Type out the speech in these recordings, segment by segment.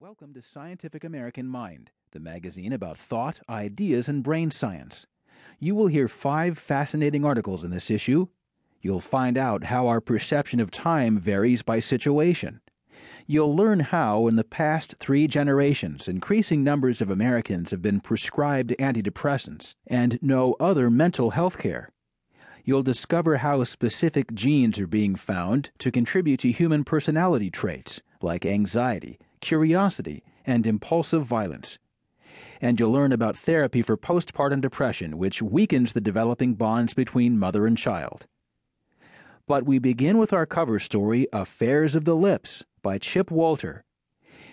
Welcome to Scientific American Mind, the magazine about thought, ideas, and brain science. You will hear five fascinating articles in this issue. You'll find out how our perception of time varies by situation. You'll learn how, in the past three generations, increasing numbers of Americans have been prescribed antidepressants and no other mental health care. You'll discover how specific genes are being found to contribute to human personality traits like anxiety curiosity, and impulsive violence. And you'll learn about therapy for postpartum depression, which weakens the developing bonds between mother and child. But we begin with our cover story, Affairs of the Lips, by Chip Walter.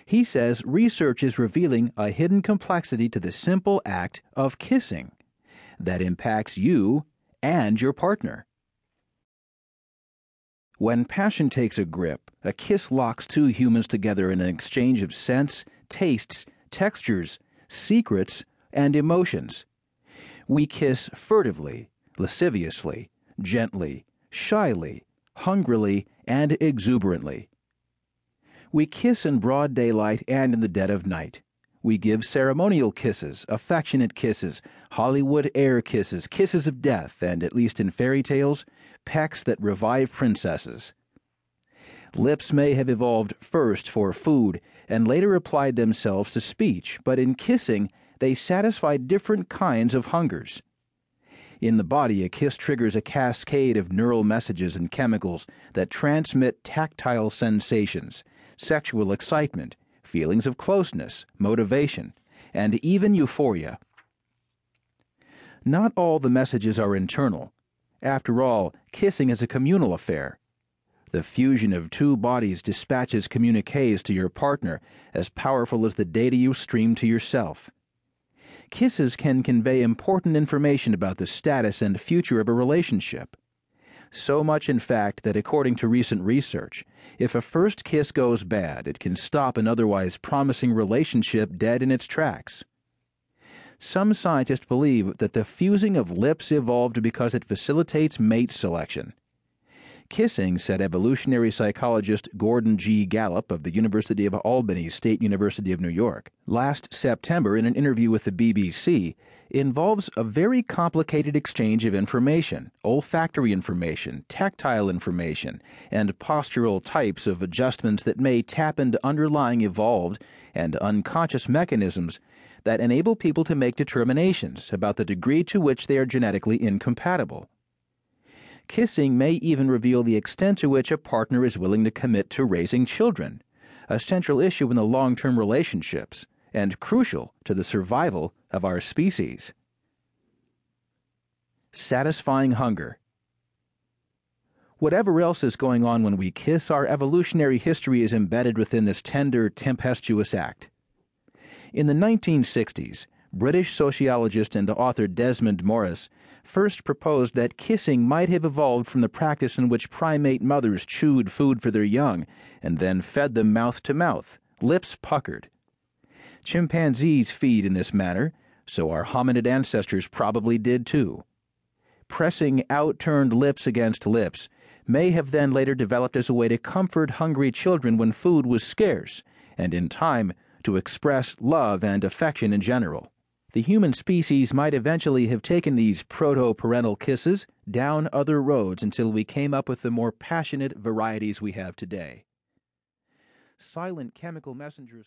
He says research is revealing a hidden complexity to the simple act of kissing that impacts you and your partner. When passion takes a grip, a kiss locks two humans together in an exchange of scents, tastes, textures, secrets, and emotions. We kiss furtively, lasciviously, gently, shyly, hungrily, and exuberantly. We kiss in broad daylight and in the dead of night. We give ceremonial kisses, affectionate kisses, Hollywood air kisses, kisses of death, and, at least in fairy tales, pecks that revive princesses. Lips may have evolved first for food and later applied themselves to speech, but in kissing, they satisfy different kinds of hungers. In the body, a kiss triggers a cascade of neural messages and chemicals that transmit tactile sensations, sexual excitement, feelings of closeness, motivation, and even euphoria. Not all the messages are internal. After all, kissing is a communal affair. The fusion of two bodies dispatches communiques to your partner as powerful as the data you stream to yourself. Kisses can convey important information about the status and future of a relationship. So much, in fact, that according to recent research, if a first kiss goes bad, it can stop an otherwise promising relationship dead in its tracks. Some scientists believe that the fusing of lips evolved because it facilitates mate selection. Kissing, said evolutionary psychologist Gordon G. Gallup of the University of Albany State University of New York, last September in an interview with the BBC, involves a very complicated exchange of information, olfactory information, tactile information, and postural types of adjustments that may tap into underlying evolved and unconscious mechanisms that enable people to make determinations about the degree to which they are genetically incompatible. Kissing may even reveal the extent to which a partner is willing to commit to raising children, a central issue in the long term relationships and crucial to the survival of our species. Satisfying hunger. Whatever else is going on when we kiss, our evolutionary history is embedded within this tender, tempestuous act. In the 1960s, British sociologist and author Desmond Morris first proposed that kissing might have evolved from the practice in which primate mothers chewed food for their young and then fed them mouth to mouth, lips puckered. Chimpanzees feed in this manner, so our hominid ancestors probably did too. Pressing outturned lips against lips may have then later developed as a way to comfort hungry children when food was scarce, and in time to express love and affection in general. The human species might eventually have taken these proto parental kisses down other roads until we came up with the more passionate varieties we have today. Silent chemical messengers.